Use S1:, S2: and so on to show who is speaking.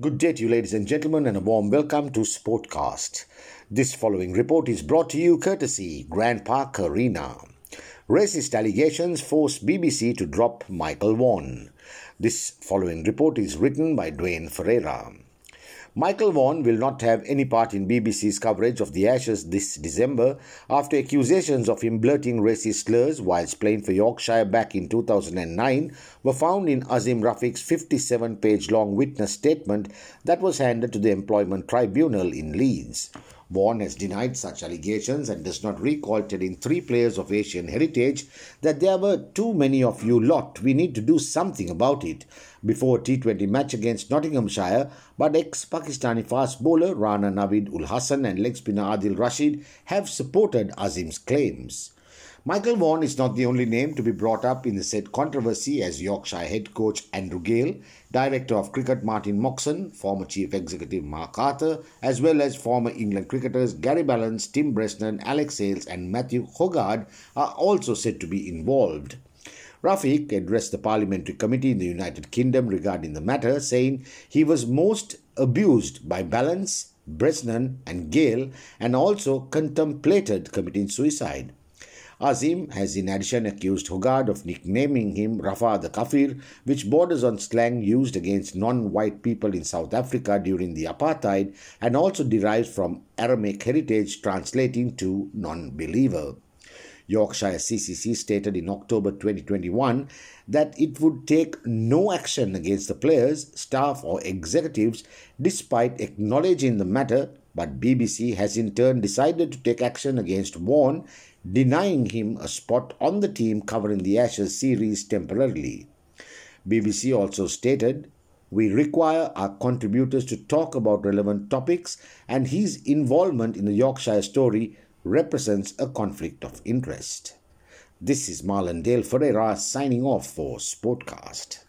S1: Good day to you, ladies and gentlemen, and a warm welcome to Sportcast. This following report is brought to you courtesy Grand Park Arena. Racist allegations force BBC to drop Michael Vaughan. This following report is written by Dwayne Ferreira. Michael Vaughan will not have any part in BBC's coverage of the Ashes this December after accusations of him blurting racist slurs whilst playing for Yorkshire back in 2009 were found in Azeem Rafiq's 57 page long witness statement that was handed to the Employment Tribunal in Leeds. Vaughan has denied such allegations and does not recall telling three players of Asian heritage that there were too many of you lot. We need to do something about it. Before T20 match against Nottinghamshire, but ex-Pakistani fast bowler Rana Naveed Ul Hassan and leg spinner Adil Rashid have supported Azeem's claims. Michael Vaughan is not the only name to be brought up in the said controversy as Yorkshire head coach Andrew Gale, director of cricket Martin Moxon, former chief executive Mark Arthur, as well as former England cricketers Gary Ballance, Tim Bresnan, Alex Hales and Matthew Hoggard are also said to be involved. Rafiq addressed the parliamentary committee in the United Kingdom regarding the matter, saying he was most abused by Ballance, Bresnan and Gale and also contemplated committing suicide. Azeem has in addition accused Hoggard of nicknaming him Rafa the Kafir, which borders on slang used against non-white people in South Africa during the apartheid and also derives from Aramaic heritage translating to non-believer. Yorkshire CCC stated in October 2021 that it would take no action against the players, staff, or executives despite acknowledging the matter, but BBC has in turn decided to take action against Vaughan denying him a spot on the team covering the Ashes series temporarily. BBC also stated, We require our contributors to talk about relevant topics, and his involvement in the Yorkshire story represents a conflict of interest. This is Marlon Dale Ferreira signing off for Sportcast.